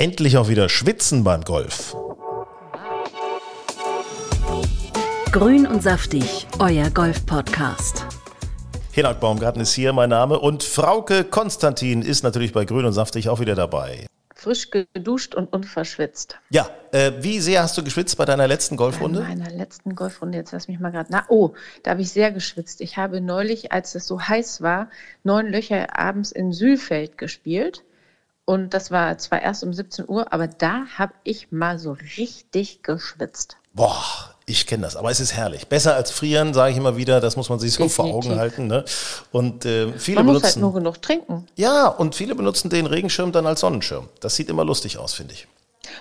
Endlich auch wieder schwitzen beim Golf. Grün und saftig, euer Golf-Podcast. Hinak Baumgarten ist hier, mein Name. Und Frauke Konstantin ist natürlich bei Grün und saftig auch wieder dabei. Frisch geduscht und unverschwitzt. Ja, äh, wie sehr hast du geschwitzt bei deiner letzten Golfrunde? Bei meiner letzten Golfrunde, jetzt lass mich mal gerade. Na, oh, da habe ich sehr geschwitzt. Ich habe neulich, als es so heiß war, neun Löcher abends in Sülfeld gespielt. Und das war zwar erst um 17 Uhr, aber da habe ich mal so richtig geschwitzt. Boah, ich kenne das, aber es ist herrlich. Besser als frieren, sage ich immer wieder, das muss man sich so Definitiv. vor Augen halten. Ne? Und äh, viele man benutzen, muss halt nur genug trinken. Ja, und viele benutzen den Regenschirm dann als Sonnenschirm. Das sieht immer lustig aus, finde ich.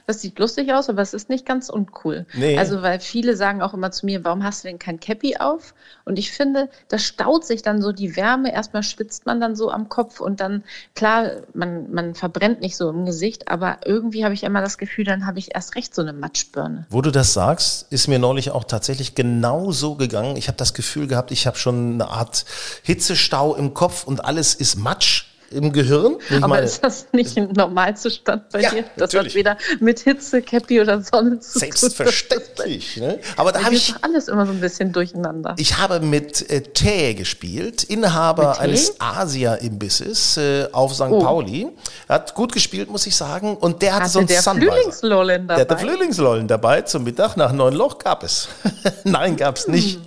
Das sieht lustig aus, aber es ist nicht ganz uncool. Nee. Also, weil viele sagen auch immer zu mir, warum hast du denn kein Cappy auf? Und ich finde, das staut sich dann so die Wärme. Erstmal schwitzt man dann so am Kopf und dann, klar, man, man verbrennt nicht so im Gesicht, aber irgendwie habe ich immer das Gefühl, dann habe ich erst recht so eine Matschbirne. Wo du das sagst, ist mir neulich auch tatsächlich genau so gegangen. Ich habe das Gefühl gehabt, ich habe schon eine Art Hitzestau im Kopf und alles ist Matsch im Gehirn. Ich Aber meine, ist das nicht ein Normalzustand bei ja, dir? Das natürlich. hat weder mit Hitze, Käppi oder Sonne zu tun. Selbstverständlich. Ne? Aber da habe ich alles immer so ein bisschen durcheinander. Ich habe mit äh, Tee gespielt, Inhaber eines Asia-Imbisses äh, auf St. Oh. Pauli. Hat gut gespielt, muss ich sagen. Und der hatte, hatte so einen der Sunriser. Frühlingslollen dabei. Der hatte Frühlingslollen dabei. Zum Mittag nach neun Loch gab es. Nein, gab es nicht.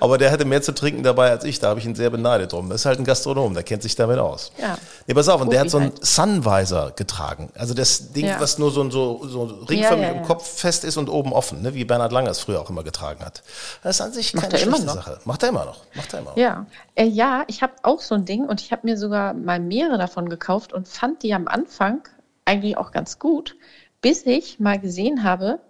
Aber der hatte mehr zu trinken dabei als ich. Da habe ich ihn sehr beneidet drum. Das ist halt ein Gastronom, der kennt sich damit aus. Ja. Nee, pass auf, und der hat so einen halt. Sunvisor getragen. Also das Ding, ja. was nur so, so, so ringförmig ja, ja, im Kopf fest ist und oben offen, ne? wie Bernhard Langer es früher auch immer getragen hat. Das ist an sich keine schlechte Sache. Macht er immer noch. Macht er immer noch. Ja, äh, ja ich habe auch so ein Ding und ich habe mir sogar mal mehrere davon gekauft und fand die am Anfang eigentlich auch ganz gut, bis ich mal gesehen habe,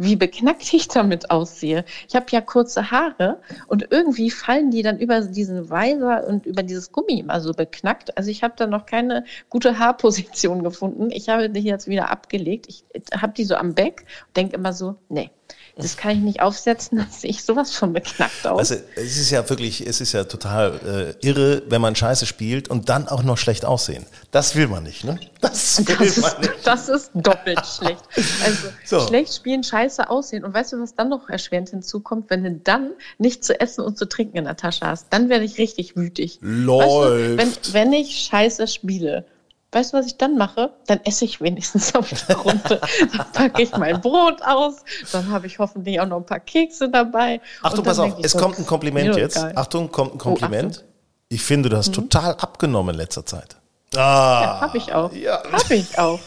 wie beknackt ich damit aussehe. Ich habe ja kurze Haare und irgendwie fallen die dann über diesen Weiser und über dieses Gummi immer so beknackt. Also ich habe da noch keine gute Haarposition gefunden. Ich habe die jetzt wieder abgelegt. Ich habe die so am Back und denke immer so, nee, das kann ich nicht aufsetzen, dass ich sowas von beknackt aus. Also es ist ja wirklich, es ist ja total äh, irre, wenn man Scheiße spielt und dann auch noch schlecht aussehen. Das will man nicht, ne? Das will das man ist, nicht. Das ist doppelt schlecht. Also so. schlecht spielen, scheiße aussehen. Und weißt du, was dann noch erschwerend hinzukommt, wenn du dann nicht zu essen und zu trinken in der Tasche hast, dann werde ich richtig wütig. Läuft. Weißt du, wenn, wenn ich scheiße spiele Weißt du, was ich dann mache? Dann esse ich wenigstens auf der Runde. dann packe ich mein Brot aus, dann habe ich hoffentlich auch noch ein paar Kekse dabei. Achtung, pass auf, es so, kommt ein Kompliment jetzt. Geil. Achtung, kommt ein Kompliment. Oh, ich finde, du hast mhm. total abgenommen in letzter Zeit. Ah, ja, habe ich auch. Ja. Habe ich auch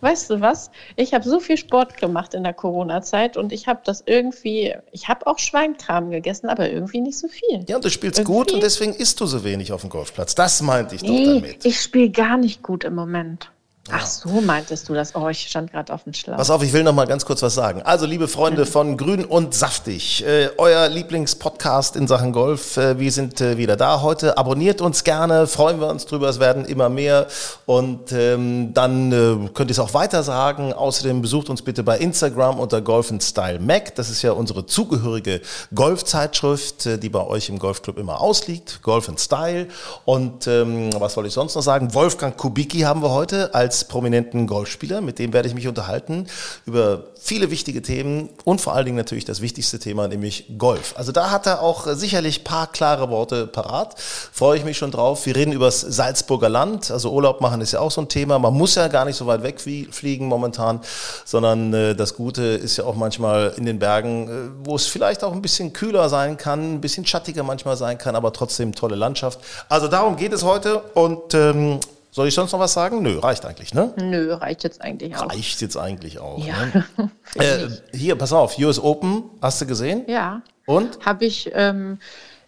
weißt du was? Ich habe so viel Sport gemacht in der Corona-Zeit und ich habe das irgendwie, ich habe auch Schweinkram gegessen, aber irgendwie nicht so viel. Ja, und du spielst irgendwie? gut und deswegen isst du so wenig auf dem Golfplatz. Das meinte ich nee, doch damit. Ich spiele gar nicht gut im Moment. Ach so, meintest du das? Oh, ich stand gerade auf dem Schlauch. Pass auf, ich will noch mal ganz kurz was sagen. Also, liebe Freunde von Grün und Saftig, äh, euer Lieblingspodcast in Sachen Golf, äh, wir sind äh, wieder da heute. Abonniert uns gerne, freuen wir uns drüber, es werden immer mehr. Und ähm, dann äh, könnt ihr es auch weiter sagen. Außerdem besucht uns bitte bei Instagram unter Golf Style Mac. Das ist ja unsere zugehörige Golfzeitschrift, äh, die bei euch im Golfclub immer ausliegt. Golf Style. Und ähm, was wollte ich sonst noch sagen? Wolfgang Kubicki haben wir heute als prominenten Golfspieler. Mit dem werde ich mich unterhalten über viele wichtige Themen und vor allen Dingen natürlich das wichtigste Thema, nämlich Golf. Also da hat er auch sicherlich paar klare Worte parat. Freue ich mich schon drauf. Wir reden über das Salzburger Land. Also Urlaub machen ist ja auch so ein Thema. Man muss ja gar nicht so weit wegfliegen momentan, sondern äh, das Gute ist ja auch manchmal in den Bergen, äh, wo es vielleicht auch ein bisschen kühler sein kann, ein bisschen schattiger manchmal sein kann, aber trotzdem tolle Landschaft. Also darum geht es heute und ähm, soll ich sonst noch was sagen? Nö, reicht eigentlich, ne? Nö, reicht jetzt eigentlich auch. Reicht jetzt eigentlich auch. Ja. Ne? äh, hier, pass auf, US Open, hast du gesehen? Ja. Und? Habe ich ähm,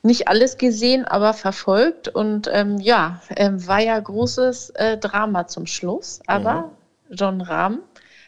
nicht alles gesehen, aber verfolgt. Und ähm, ja, ähm, war ja großes äh, Drama zum Schluss. Aber mhm. John Rahm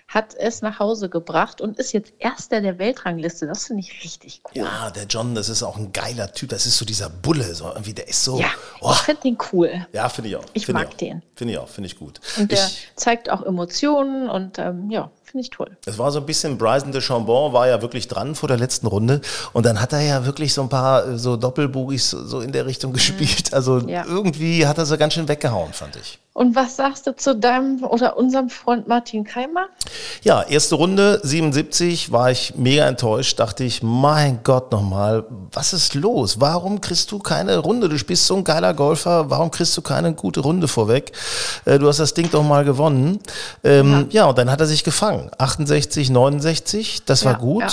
hat es nach Hause gebracht und ist jetzt Erster der Weltrangliste. Das finde ich richtig cool. Ja, der John, das ist auch ein geiler Typ. Das ist so dieser Bulle, so irgendwie, der ist so. Ja, oh. ich finde den cool. Ja, finde ich auch. Ich find mag ich den. Finde ich auch, finde ich gut. Und der ich, zeigt auch Emotionen und ähm, ja, finde ich toll. Es war so ein bisschen, Bryson de Chambon war ja wirklich dran vor der letzten Runde und dann hat er ja wirklich so ein paar äh, so Doppelbogis so in der Richtung gespielt. Also Ja. irgendwie hat er so ganz schön weggehauen, fand ich. Und was sagst du zu deinem oder unserem Freund Martin Keimer? Ja, erste Runde, 77, war ich mega enttäuscht. Dachte ich, mein Gott nochmal, was ist los? Warum kriegst du keine Runde? Du spielst so ein geiler Golfer, warum kriegst du keine gute Runde vorweg? Äh, du hast das Ding doch mal gewonnen. Ähm, ja. und dann hat er sich gefangen. 68, 69, das war Ja, gut. ja.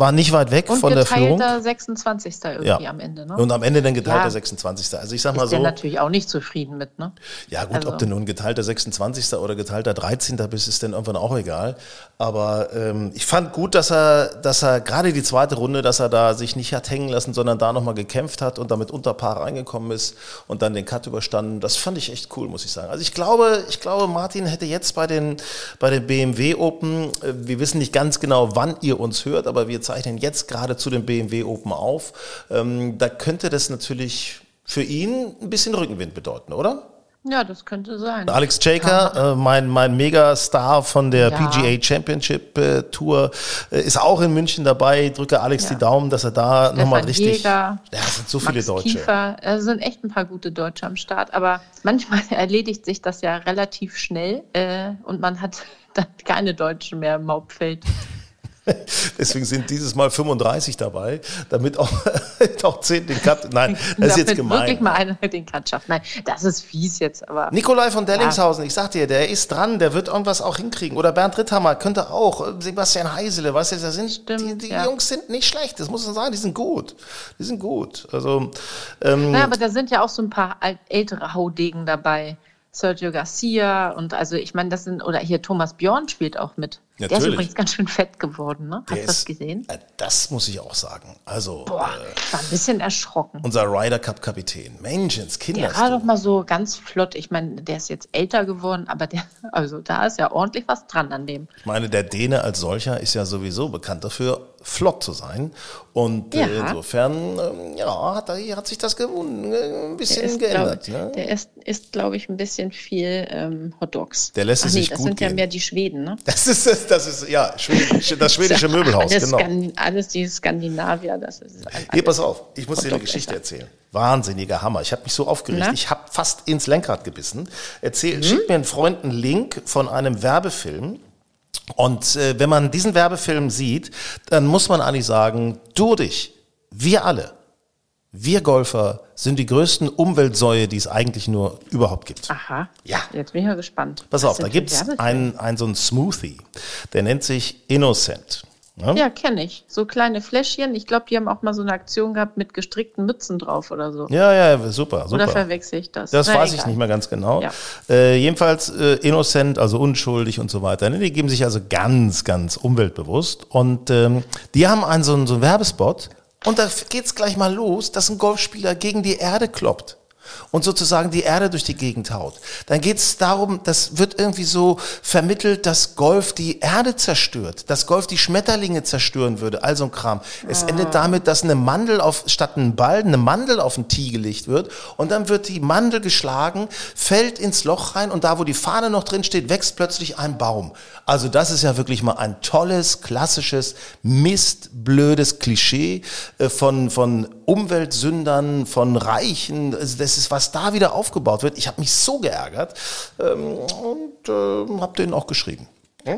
War nicht weit weg Und von der Führung. geteilter 26. irgendwie am Ende, ne? Und am Ende dann geteilter Ja. 26. Also ich sag mal Ist so. natürlich auch nicht zufrieden mit, ne? Ja gut, Also- ob du nun geteilter 26. oder geteilter 13. bist, ist dann irgendwann auch egal. Aber ähm, ich fand gut, dass er, dass er gerade die zweite Runde, dass er da sich nicht hat hängen lassen, sondern da nochmal gekämpft hat und damit unter Paar reingekommen ist und dann den Cut überstanden. Das fand ich echt cool, muss ich sagen. Also ich glaube, ich glaube, Martin hätte jetzt bei den, bei den BMW Open, äh, wir wissen nicht ganz genau, wann ihr uns hört, aber wir zeichnen jetzt gerade zu den BMW Open auf. Ähm, da könnte das natürlich für ihn ein bisschen Rückenwind bedeuten, oder? Ja, das könnte sein. Alex Jaker, äh, mein, mein Megastar von der Ja. PGA Championship äh, Tour, äh, ist auch in München dabei. Drücke Alex Ja. die Daumen, dass er da nochmal richtig. Jäger, ja, es sind so viele Max Deutsche. Kiefer, es sind echt ein paar gute Deutsche am Start, aber manchmal erledigt sich das ja relativ schnell äh, und man hat dann keine Deutschen mehr im Hauptfeld. Deswegen sind dieses Mal 35 dabei, damit auch, auch 10 den Cut. Nein, das ist Damit jetzt wirklich gemein. mal einer den Cut schafft. Nein, das ist fies jetzt, aber Nikolai von Dellingshausen, ich sag dir, der ist dran, der wird irgendwas auch hinkriegen. Oder Bernd Ritthammer könnte auch. Sebastian Heisele, weißt du, das sind, Stimmt, die, die ja. Jungs sind nicht schlecht, das muss man sagen, die sind gut. Die sind gut. Also, ähm, Ja, aber da sind ja auch so ein paar ältere Haudegen dabei. Sergio Garcia und also ich meine, das sind, oder hier Thomas Bjorn spielt auch mit. Der ist Natürlich. übrigens ganz schön fett geworden, ne? Hast du das gesehen? Äh, Das muss ich auch sagen. Also, Boah, äh, ich war ein bisschen erschrocken. unser Ryder Cup Kapitän. Menschens, Kinder. Der war doch mal so ganz flott. Ich meine, der ist jetzt älter geworden, aber der, also da ist ja ordentlich was dran an dem. Ich meine, der Däne als solcher ist ja sowieso bekannt dafür, flott zu sein. Und äh, Ja. insofern, ähm, ja, hat, er- hat sich das gewun- äh, ein bisschen Der ist, geändert. glaub, ne? der ist, ist glaube ich, ein bisschen viel ähm, Hotdogs. Der lässt es Ach nee, sich das gut sind ja mehr die Schweden, ne? Das ist, das, das ist ja schwedisch, das schwedische Möbelhaus, alles genau. Skan alles die Skandinavier, das ist alles. Hier, pass auf, ich muss dir eine Geschichte erzählen. Wahnsinniger Hammer. Ich habe mich so aufgeregt. Na? Ich habe fast ins Lenkrad gebissen. Erzähl, Mhm. Schickt mir ein Freund einen Link von einem Werbefilm. Und äh, wenn man diesen Werbefilm sieht, dann muss man eigentlich sagen, du und ich, wir alle, wir Golfer sind die größten Umweltsäue, die es eigentlich nur überhaupt gibt. Aha. Ja. Jetzt bin ich mal gespannt. Pass Was auf, da gibt's Werbefilme? einen, einen so einen Smoothie, der nennt sich Innocent. Ne? Ja, kenne ich. So kleine Fläschchen. Ich glaube, die haben auch mal so eine Aktion gehabt mit gestrickten Mützen drauf oder so. Ja, ja, super, super. Oder verwechsel ich das? Das Na, weiß ich egal. nicht mehr ganz genau. Ja. Äh, jedenfalls äh, innocent, also unschuldig und so weiter. Ne? Die geben sich also ganz, ganz umweltbewusst. Und ähm, die haben einen so, einen- so einen Werbespot. Und da geht's gleich mal los, dass ein Golfspieler gegen die Erde kloppt. Und sozusagen die Erde durch die Gegend haut. Dann geht's darum, das wird irgendwie so vermittelt, dass Golf die Erde zerstört, dass Golf die Schmetterlinge zerstören würde, also ein Kram. Es endet damit, dass eine Mandel auf, statt einen Ball, eine Mandel auf den Tee gelegt wird und dann wird die Mandel geschlagen, fällt ins Loch rein und da, wo die Fahne noch drin steht, wächst plötzlich ein Baum. Also das ist ja wirklich mal ein tolles, klassisches, mistblödes Klischee äh, von, von Umweltsündern, von Reichen. Also das ist, was da wieder aufgebaut wird. Ich habe mich so geärgert ähm, und äh, habe denen auch geschrieben.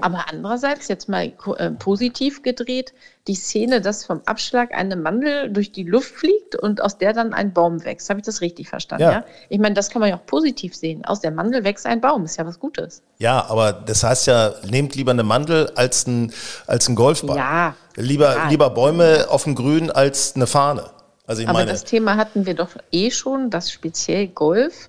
Aber andererseits, jetzt mal äh, positiv gedreht, die Szene, dass vom Abschlag eine Mandel durch die Luft fliegt und aus der dann ein Baum wächst. Habe ich das richtig verstanden? Ja. Ja. Ich meine, das kann man ja auch positiv sehen. Aus der Mandel wächst ein Baum. Ist ja was Gutes. Ja, aber das heißt ja, nehmt lieber eine Mandel als ein, als ein Golfball. Ja. Lieber, Ja. lieber Bäume auf dem Grün als eine Fahne. Also ich Aber meine, das Thema hatten wir doch eh schon, dass speziell Golf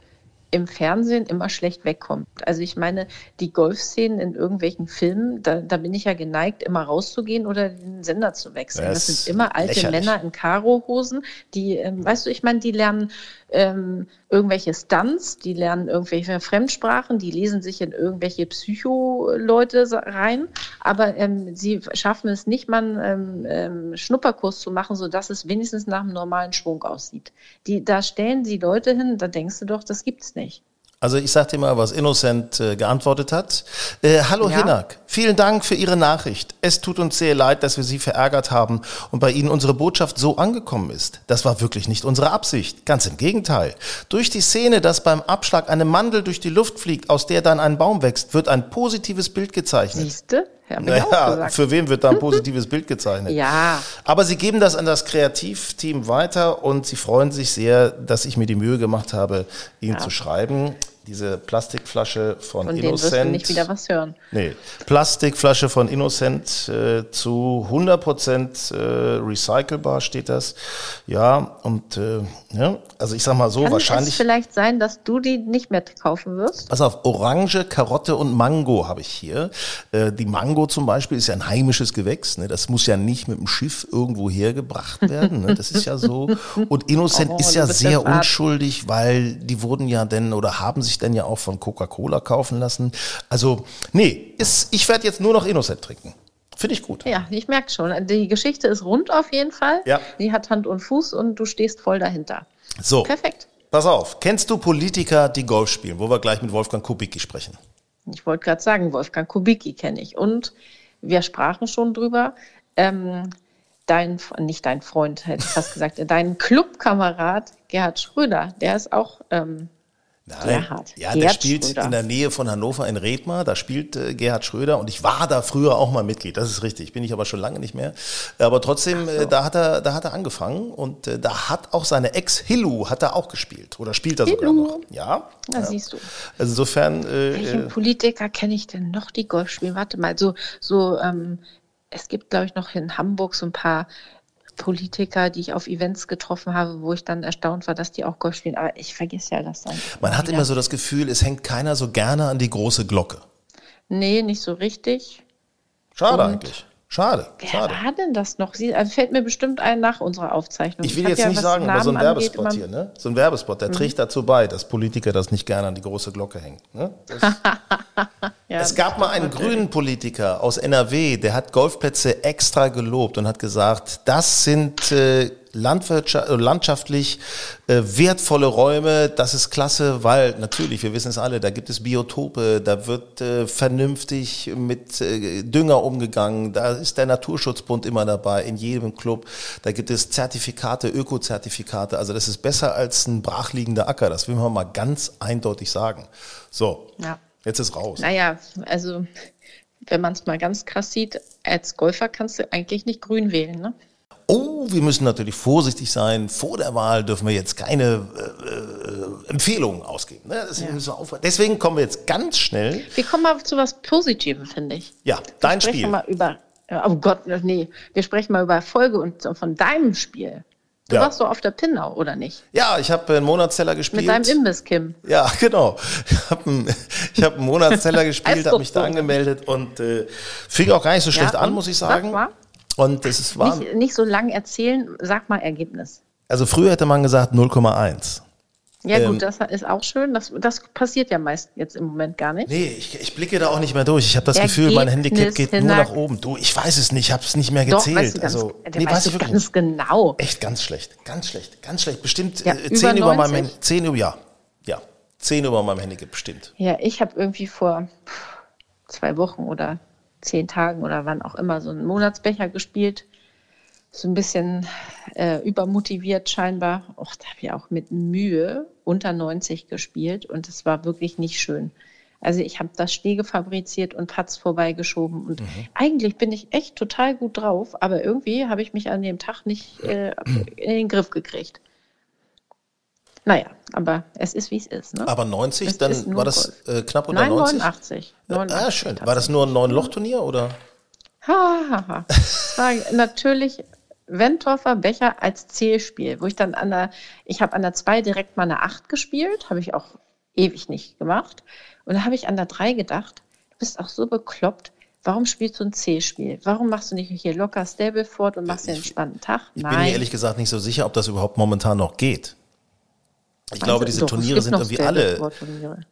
im Fernsehen immer schlecht wegkommt. Also ich meine, die Golfszenen in irgendwelchen Filmen, da, da bin ich ja geneigt, immer rauszugehen oder den Sender zu wechseln. Das ist sind immer alte lächerlich. Männer in Karohosen, die, ähm, weißt du, ich meine, die lernen ähm, irgendwelche Stunts, die lernen irgendwelche Fremdsprachen, die lesen sich in irgendwelche Psycho-Leute rein, aber ähm, sie schaffen es nicht, mal einen ähm, ähm, Schnupperkurs zu machen, sodass es wenigstens nach einem normalen Schwung aussieht. Die, da stellen sie Leute hin, da denkst du doch, das gibt's nicht. Also ich sag dir mal, was Innocent äh, geantwortet hat. Äh, Hallo Ja. Hinak, vielen Dank für Ihre Nachricht. Es tut uns sehr leid, dass wir Sie verärgert haben und bei Ihnen unsere Botschaft so angekommen ist. Das war wirklich nicht unsere Absicht. Ganz im Gegenteil. Durch die Szene, dass beim Abschlag eine Mandel durch die Luft fliegt, aus der dann ein Baum wächst, wird ein positives Bild gezeichnet. Siehste? Naja, für wen wird da ein positives Bild gezeichnet? Ja. Aber Sie geben das an das Kreativteam weiter und Sie freuen sich sehr, dass ich mir die Mühe gemacht habe, Ihnen zu schreiben. Diese Plastikflasche von, Von Innocent. wirst du nicht wieder was hören. Nee, Plastikflasche von Innocent äh, zu 100% äh, recycelbar steht das. Ja, und äh, ja, also ich sag mal so, Kann wahrscheinlich. es vielleicht sein, dass du die nicht mehr kaufen wirst? Pass auf, Orange, Karotte und Mango habe ich hier. Äh, die Mango zum Beispiel ist ja ein heimisches Gewächs. Ne? Das muss ja nicht mit dem Schiff irgendwo hergebracht werden. Ne? Das ist ja so. Und Innocent Oh, ist ja sehr unschuldig, weil die wurden ja denn oder haben sich dann ja auch von Coca-Cola kaufen lassen. Also, nee, ist, ich werde jetzt nur noch Innocent trinken. Finde ich gut. Ja, ich merke schon. Die Geschichte ist rund auf jeden Fall. Ja. Die hat Hand und Fuß und du stehst voll dahinter. So, Perfekt. pass auf. Kennst du Politiker, die Golf spielen? Wo wir gleich mit Wolfgang Kubicki sprechen. Ich wollte gerade sagen, Wolfgang Kubicki kenne ich. Und wir sprachen schon drüber. Ähm, dein, nicht dein Freund, hätte ich fast gesagt, dein Clubkamerad Gerhard Schröder, der ist auch ähm, Nein. Gerhard. Ja, der Gerhard spielt Schröder. in der Nähe von Hannover in Redmar. Da spielt äh, Gerhard Schröder und ich war da früher auch mal Mitglied. Das ist richtig. Bin ich aber schon lange nicht mehr. Aber trotzdem, äh, da hat er, da hat er angefangen und äh, da hat auch seine Ex Hillu hat er auch gespielt oder spielt er sogar Hillu. noch. Ja. Da ja. siehst du. Also insofern. Äh, Welchen äh, Politiker kenne ich denn noch, die Golf spielen? Warte mal, so, so ähm, es gibt, glaube ich, noch in Hamburg so ein paar Politiker, die ich auf Events getroffen habe, wo ich dann erstaunt war, dass die auch Golf spielen. Aber ich vergesse ja das dann. man hat immer so das Gefühl, es hängt keiner so gerne an die große Glocke. Nee, nicht so richtig. Schade Und- eigentlich. Schade. Wer Schade. war denn das noch? Sie, also fällt mir bestimmt ein nach unserer Aufzeichnung. Ich will hab jetzt ja, nicht sagen, aber so ein Namen angeht, Werbespot immer- hier, ne? So ein Werbespot, der trägt dazu bei, dass Politiker das nicht gerne an die große Glocke hängen. Ne? Ja, Es gab mal einen grünen Politiker aus NRW, der hat Golfplätze extra gelobt und hat gesagt, das sind äh, äh, landschaftlich äh, wertvolle Räume, das ist klasse, weil natürlich, wir wissen es alle, da gibt es Biotope, da wird äh, vernünftig mit äh, Dünger umgegangen, da ist der Naturschutzbund immer dabei, in jedem Club, da gibt es Zertifikate, Ökozertifikate, also das ist besser als ein brachliegender Acker, das will man mal ganz eindeutig sagen. So, Ja. Jetzt ist raus. Naja, also wenn man es mal ganz krass sieht, als Golfer kannst du eigentlich nicht grün wählen, ne? Oh, wir müssen natürlich vorsichtig sein. Vor der Wahl dürfen wir jetzt keine äh, äh, Empfehlungen ausgeben. Ne? Aufhören. Deswegen kommen wir jetzt ganz schnell. Wir kommen mal zu was Positivem, finde ich. Ja, dein wir sprechen Spiel. mal über, oh Gott, nee, wir sprechen mal über Erfolge und von deinem Spiel. Du Ja. warst so auf der Pinnau, oder nicht? Ja, ich habe einen Monatsteller gespielt. Mit deinem Imbiss, Kim. Ja, genau. Ich habe einen, hab einen Monatsteller gespielt, habe mich da angemeldet und äh, fing auch gar nicht so schlecht Ja, an, muss ich Sag sagen. mal. Und es ist, war, Nicht, nicht so lang erzählen, sag mal Ergebnis. also früher hätte man gesagt 0,1. Ja Ähm, gut, das ist auch schön. Das, das passiert ja meist jetzt im Moment gar nicht. Nee, ich, ich blicke da auch nicht mehr durch. Ich habe das Gefühl, mein Handicap Ergebnis geht nur nach oben. Du, ich weiß es nicht, ich habe es nicht mehr Doch, gezählt. weißt du ganz, also, nee, weiß ich ganz nicht. genau. Echt ganz schlecht, ganz schlecht, ganz schlecht. Bestimmt Ja, äh, über 10 über, 90? meinem Handy, 10 über, ja, ja, 10 über meinem Handicap bestimmt. Ja, ich habe irgendwie vor zwei Wochen oder zehn Tagen oder wann auch immer so einen Monatsbecher gespielt. So ein bisschen äh, übermotiviert scheinbar. Och, da habe ich auch mit Mühe unter 90 gespielt und es war wirklich nicht schön. Also ich habe das Stege fabriziert und Patz vorbeigeschoben und eigentlich bin ich echt total gut drauf, aber irgendwie habe ich mich an dem Tag nicht äh, in den Griff gekriegt. Naja, aber es ist wie es ist. Ne? Aber 90, Es dann war das äh, knapp unter Nein, 90? 89. Ah, 89 schön. War das nur ein Neun-Loch-Turnier oder? Ha, ha, ha. War natürlich Wentorfer Becher als Zählspiel, wo ich dann an der, ich habe an der 2 direkt mal eine 8 gespielt, habe ich auch ewig nicht gemacht. Und da habe ich an der 3 gedacht, du bist auch so bekloppt, warum spielst du ein C-Spiel? Warum machst du nicht hier locker Stableford und machst dir einen entspannten Tag? Ich bin mir ehrlich gesagt nicht so sicher, ob das überhaupt momentan noch geht. Ich glaube, diese Doch, es Turniere sind irgendwie alle.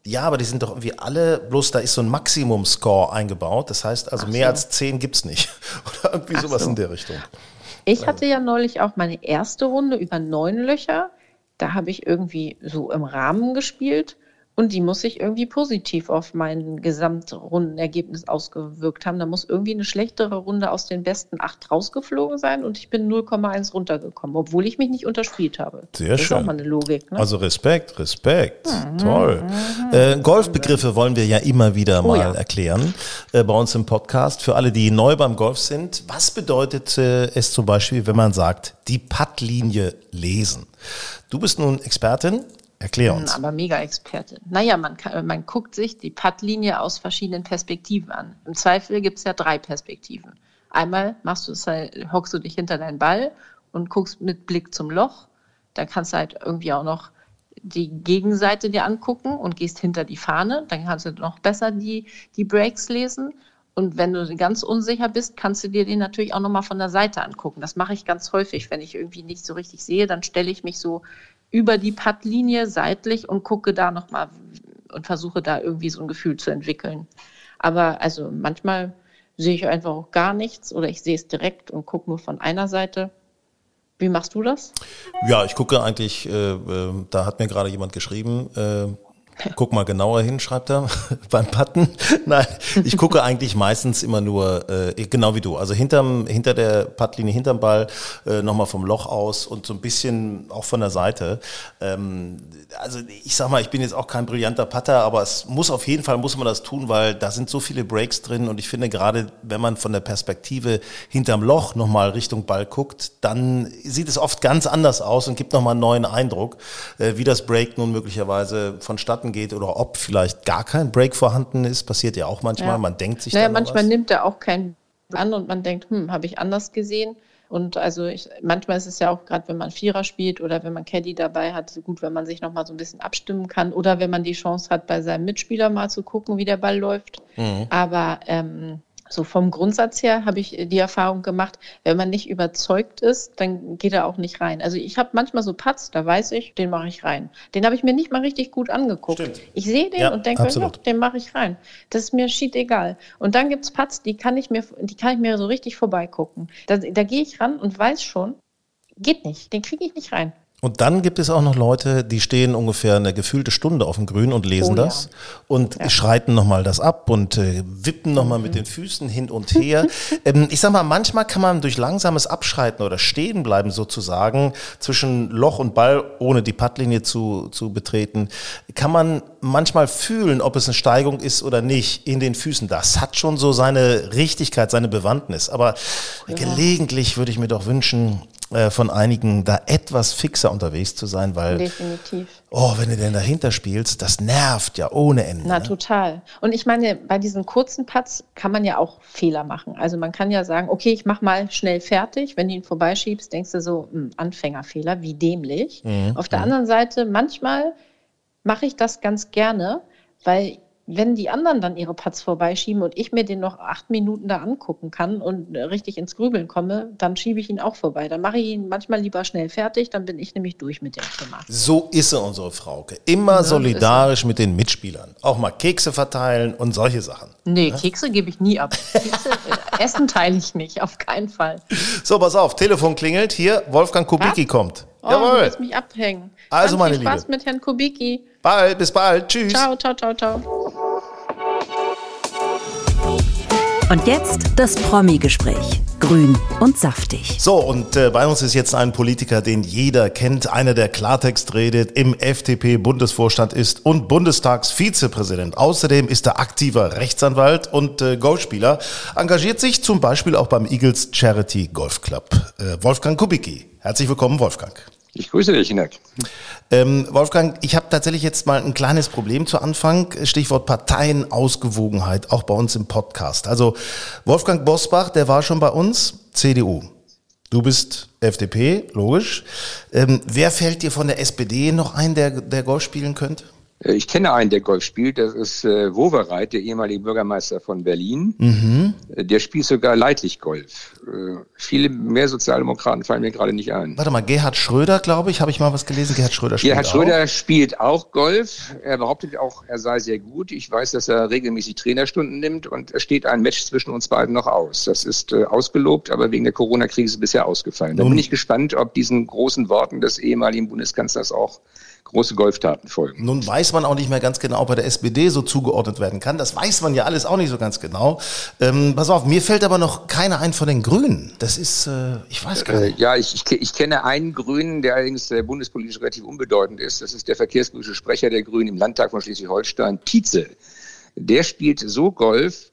Ja, aber die sind doch irgendwie alle, bloß da ist so ein Maximum-Score eingebaut. Das heißt also, Ach mehr so. als 10 gibt's nicht. Oder irgendwie Ach sowas so. in der Richtung. Ich hatte ja neulich auch meine erste Runde über neun Löcher. Da habe ich irgendwie so im Rahmen gespielt Und die muss sich irgendwie positiv auf mein Gesamtrundenergebnis ausgewirkt haben. Da muss irgendwie eine schlechtere Runde aus den besten acht rausgeflogen sein und ich bin 0,1 runtergekommen, obwohl ich mich nicht unterspielt habe. Sehr das schön. ist auch mal eine Logik. Ne? Also Respekt, Respekt. Toll. Äh, Golfbegriffe wollen wir ja immer wieder Oh mal ja. erklären äh, bei uns im Podcast. Für alle, die neu beim Golf sind, was bedeutet äh, es zum Beispiel, wenn man sagt, die Puttlinie lesen? Du bist nun Expertin. Erklär uns. Aber Mega-Expertin. Naja, man, kann, man guckt sich die Puttlinie aus verschiedenen Perspektiven an. Im Zweifel gibt es ja drei Perspektiven. Einmal machst du es halt, hockst du dich hinter deinen Ball und guckst mit Blick zum Loch. Dann kannst du halt irgendwie auch noch die Gegenseite dir angucken und gehst hinter die Fahne. Dann kannst du noch besser die, die Breaks lesen. Und wenn du ganz unsicher bist, kannst du dir den natürlich auch nochmal von der Seite angucken. Das mache ich ganz häufig, wenn ich irgendwie nicht so richtig sehe, dann stelle ich mich so über die Puttlinie seitlich und gucke da nochmal und versuche da irgendwie so ein Gefühl zu entwickeln. Aber also manchmal sehe ich einfach auch gar nichts oder ich sehe es direkt und gucke nur von einer Seite. Wie machst du das? Ja, ich gucke eigentlich, äh, äh, da hat mir gerade jemand geschrieben, äh, guck mal genauer hin, schreibt er beim Putten. Nein, ich gucke eigentlich meistens immer nur, äh, genau wie du, also hinterm, hinter der Puttlinie, hinterm Ball, äh, nochmal vom Loch aus und so ein bisschen auch von der Seite. Ähm, also ich sag mal, ich bin jetzt auch kein brillanter Putter, aber es muss auf jeden Fall, muss man das tun, weil da sind so viele Breaks drin und ich finde gerade, wenn man von der Perspektive hinterm Loch nochmal Richtung Ball guckt, dann sieht es oft ganz anders aus und gibt nochmal einen neuen Eindruck, äh, wie das Break nun möglicherweise vonstatten geht oder ob vielleicht gar kein Break vorhanden ist, passiert ja auch manchmal, Ja. man denkt sich Naja, dann manchmal was. nimmt er auch keinen an und man denkt, hm, habe ich anders gesehen. Und also ich, manchmal ist es ja auch gerade, wenn man Vierer spielt oder wenn man Caddy dabei hat, so gut, wenn man sich noch mal so ein bisschen abstimmen kann oder wenn man die Chance hat, bei seinem Mitspieler mal zu gucken, wie der Ball läuft. Mhm. Aber ähm, so vom Grundsatz her habe ich die Erfahrung gemacht, wenn man nicht überzeugt ist, dann geht er auch nicht rein. Also ich habe manchmal so Putts, da weiß ich, den mache ich rein. Den habe ich mir nicht mal richtig gut angeguckt. Stimmt. Ich sehe den Ja, und denke, ja, den mache ich rein. Das ist mir schied egal. Und dann gibt's Putts, die kann ich mir, die kann ich mir so richtig vorbeigucken. Da, da gehe ich ran und weiß schon, geht nicht. Den kriege ich nicht rein. Und dann gibt es auch noch Leute, die stehen ungefähr eine gefühlte Stunde auf dem Grün und lesen Oh ja. das und schreiten nochmal das ab und äh, wippen nochmal mit den Füßen hin und her. ähm, ich sag mal, manchmal kann man durch langsames Abschreiten oder stehen bleiben sozusagen zwischen Loch und Ball, ohne die Puttlinie zu, zu betreten, kann man manchmal fühlen, ob es eine Steigung ist oder nicht in den Füßen. Das hat schon so seine Richtigkeit, seine Bewandtnis. Aber gelegentlich würde ich mir doch wünschen, von einigen da etwas fixer unterwegs zu sein, weil, Definitiv. oh, wenn du denn dahinter spielst, das nervt ja ohne Ende. Na, ne? total. Und ich meine, bei diesen kurzen Putts kann man ja auch Fehler machen. Also man kann ja sagen, okay, ich mach mal schnell fertig. Wenn du ihn vorbeischiebst, denkst du so, hm, Anfängerfehler, wie dämlich. Mhm, Auf der anderen Seite, manchmal mache ich das ganz gerne, weil wenn die anderen dann ihre Putts vorbeischieben und ich mir den noch acht Minuten da angucken kann und äh, richtig ins Grübeln komme, dann schiebe ich ihn auch vorbei. Dann mache ich ihn manchmal lieber schnell fertig, dann bin ich nämlich durch mit dem Thema. So ist sie, unsere Frauke. Immer solidarisch mit den Mitspielern. Auch mal Kekse verteilen und solche Sachen. Nee, Kekse gebe ich nie ab. Kekse, äh, Essen teile ich nicht, auf keinen Fall. So, pass auf, Telefon klingelt. Hier, Wolfgang Kubicki Was? kommt. Oh, du Jawohl. lässt mich abhängen. Also, Ganz meine viel Spaß Liebe. mit Herrn Kubicki. Bald, bis bald. Tschüss. Ciao, ciao, ciao, ciao. Und jetzt das Promi-Gespräch. Grün und saftig. So, und äh, bei uns ist jetzt ein Politiker, den jeder kennt, einer, der Klartext redet, im FDP-Bundesvorstand ist und Bundestagsvizepräsident. Außerdem ist er aktiver Rechtsanwalt und äh, Golfspieler, engagiert sich zum Beispiel auch beim Eagles Charity Golf Club. Äh, Wolfgang Kubicki. Herzlich willkommen, Wolfgang. Ich grüße dich, Hinak. Ähm, Wolfgang, ich habe tatsächlich jetzt mal ein kleines Problem zu Anfang. Stichwort Parteienausgewogenheit, auch bei uns im Podcast. Also Wolfgang Bosbach, der war schon bei uns, CDU. Du bist FDP, logisch. Ähm, wer fällt dir von der SPD noch ein, der, der Golf spielen könnte? Äh, Ich kenne einen, der Golf spielt. Das ist äh, Wowereit, der ehemalige Bürgermeister von Berlin. Mhm. Äh, Der spielt sogar leidlich Golf. Äh, viele mehr Sozialdemokraten fallen mir gerade nicht ein. Warte mal, Gerhard Schröder, glaube ich, habe ich mal was gelesen. Gerhard Schröder spielt Gerhard auch. Schröder spielt auch Golf. Er behauptet auch, er sei sehr gut. Ich weiß, dass er regelmäßig Trainerstunden nimmt und es steht ein Match zwischen uns beiden noch aus. Das ist äh, ausgelobt, aber wegen der Corona-Krise bisher ausgefallen. Da Nun- bin ich gespannt, ob diesen großen Worten des ehemaligen Bundeskanzlers auch große Golftaten folgen. Nun weiß man auch nicht mehr ganz genau, ob er der SPD so zugeordnet werden kann. Das weiß man ja alles auch nicht so ganz genau. Ähm, pass auf, mir fällt aber noch keiner ein von den Grünen. Das ist, äh, ich weiß gar nicht. Äh, ja, ich, ich, ich, kenne einen Grünen, der allerdings äh, bundespolitisch relativ unbedeutend ist. Das ist der verkehrspolitische Sprecher der Grünen im Landtag von Schleswig-Holstein, Tietze. Der spielt so Golf,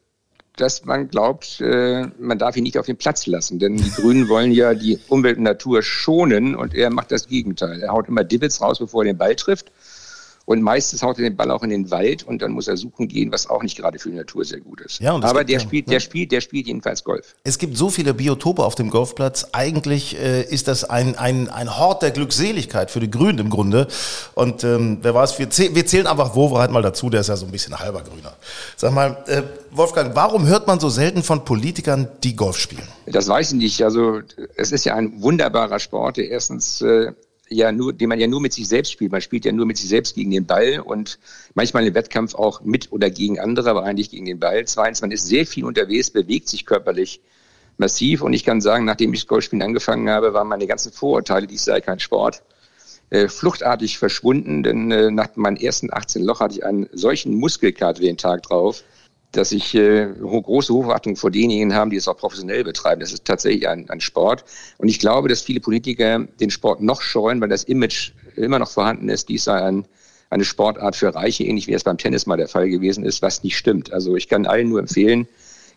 dass man glaubt, äh, man darf ihn nicht auf den Platz lassen. Denn die Grünen wollen ja die Umwelt und Natur schonen und er macht das Gegenteil. Er haut immer Divots raus, bevor er den Ball trifft. Und meistens haut er den Ball auch in den Wald und dann muss er suchen gehen, was auch nicht gerade für die Natur sehr gut ist. Ja, Aber der ja, spielt, der ja. spielt, der spielt jedenfalls Golf. Es gibt so viele Biotope auf dem Golfplatz. Eigentlich äh, ist das ein, ein, ein Hort der Glückseligkeit für die Grünen im Grunde. Und ähm, wer weiß, wir, zäh wir zählen einfach Wover halt mal dazu, der ist ja so ein bisschen halber Grüner. Sag mal, äh, Wolfgang, warum hört man so selten von Politikern, die Golf spielen? Das weiß ich nicht. Also es ist ja ein wunderbarer Sport, der erstens äh, ja nur, den man ja nur mit sich selbst spielt. Man spielt ja nur mit sich selbst gegen den Ball und manchmal im Wettkampf auch mit oder gegen andere, aber eigentlich gegen den Ball. Zweitens, man ist sehr viel unterwegs, bewegt sich körperlich massiv und ich kann sagen, nachdem ich Golfspielen angefangen habe, waren meine ganzen Vorurteile, dies sei kein Sport, äh, fluchtartig verschwunden, denn äh, nach meinen ersten 18 Loch hatte ich einen solchen Muskelkater den Tag drauf, dass ich äh, große Hochachtung vor denjenigen haben, die es auch professionell betreiben. Das ist tatsächlich ein, ein Sport. Und ich glaube, dass viele Politiker den Sport noch scheuen, weil das Image immer noch vorhanden ist, dies sei ein, eine Sportart für Reiche, ähnlich wie es beim Tennis mal der Fall gewesen ist, was nicht stimmt. Also ich kann allen nur empfehlen,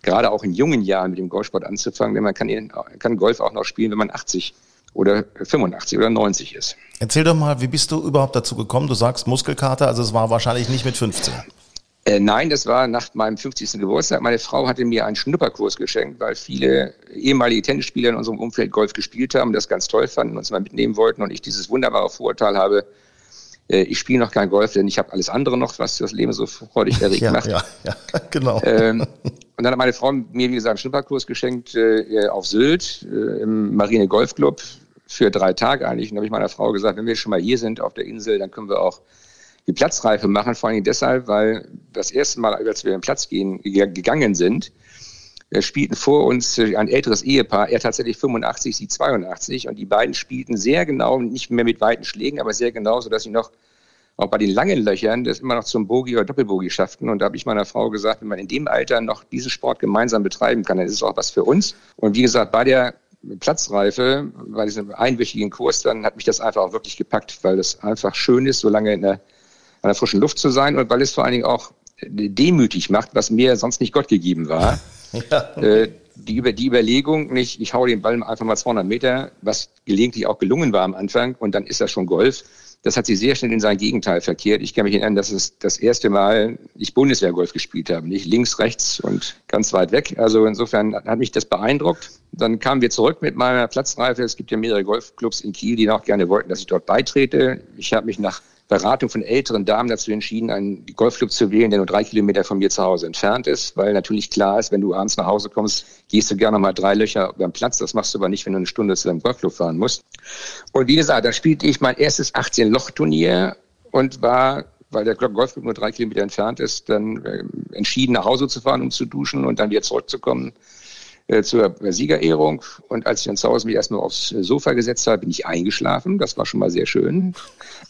gerade auch in jungen Jahren mit dem Golfsport anzufangen, denn man kann, kann Golf auch noch spielen, wenn man 80 oder 85 oder 90 ist. Erzähl doch mal, wie bist du überhaupt dazu gekommen? Du sagst Muskelkater, also es war wahrscheinlich nicht mit 15. Äh, nein, das war nach meinem 50. Geburtstag. Meine Frau hatte mir einen Schnupperkurs geschenkt, weil viele ehemalige Tennisspieler in unserem Umfeld Golf gespielt haben, das ganz toll fanden, und uns mal mitnehmen wollten. Und ich dieses wunderbare Vorurteil habe, äh, ich spiele noch kein Golf, denn ich habe alles andere noch, was das Leben so freudig erregt ja, macht. Ja, ja, genau. Ähm, und dann hat meine Frau mir, wie gesagt, einen Schnupperkurs geschenkt äh, auf Sylt äh, im Marine Golf Club für drei Tage eigentlich. Und da habe ich meiner Frau gesagt, wenn wir schon mal hier sind auf der Insel, dann können wir auch die Platzreife machen, vor allem deshalb, weil das erste Mal, als wir den Platz gehen, gegangen sind, wir spielten vor uns ein älteres Ehepaar, er tatsächlich 85, sie 82 und die beiden spielten sehr genau, nicht mehr mit weiten Schlägen, aber sehr genau, sodass sie noch auch bei den langen Löchern das immer noch zum Bogie oder Doppelbogie schafften. Und da habe ich meiner Frau gesagt, wenn man in dem Alter noch diesen Sport gemeinsam betreiben kann, dann ist es auch was für uns. Und wie gesagt, bei der Platzreife, bei diesem einwöchigen Kurs, dann hat mich das einfach auch wirklich gepackt, weil es einfach schön ist, so lange in der an der frischen Luft zu sein und weil es vor allen Dingen auch demütig macht, was mir sonst nicht Gott gegeben war. Ja. Äh, die, über, die Überlegung, nicht, ich hau den Ball einfach mal 200 Meter, was gelegentlich auch gelungen war am Anfang, und dann ist das schon Golf. Das hat sich sehr schnell in sein Gegenteil verkehrt. Ich kann mich erinnern, dass es das erste Mal ich Bundeswehrgolf gespielt habe, nicht links, rechts und ganz weit weg. Also insofern hat mich das beeindruckt. Dann kamen wir zurück mit meiner Platzreife. Es gibt ja mehrere Golfclubs in Kiel, die noch gerne wollten, dass ich dort beitrete. Ich habe mich nach Beratung von älteren Damen dazu entschieden, einen Golfclub zu wählen, der nur drei Kilometer von mir zu Hause entfernt ist, weil natürlich klar ist, wenn du abends nach Hause kommst, gehst du gerne mal drei Löcher beim Platz. Das machst du aber nicht, wenn du eine Stunde zu deinem Golfclub fahren musst. Und wie gesagt, da spielte ich mein erstes 18-Loch-Turnier und war weil der Golfclub nur drei Kilometer entfernt ist, dann äh, entschieden, nach Hause zu fahren, um zu duschen und dann wieder zurückzukommen äh, zur Siegerehrung. Und als ich dann zu Hause mich erstmal aufs Sofa gesetzt habe, bin ich eingeschlafen. Das war schon mal sehr schön.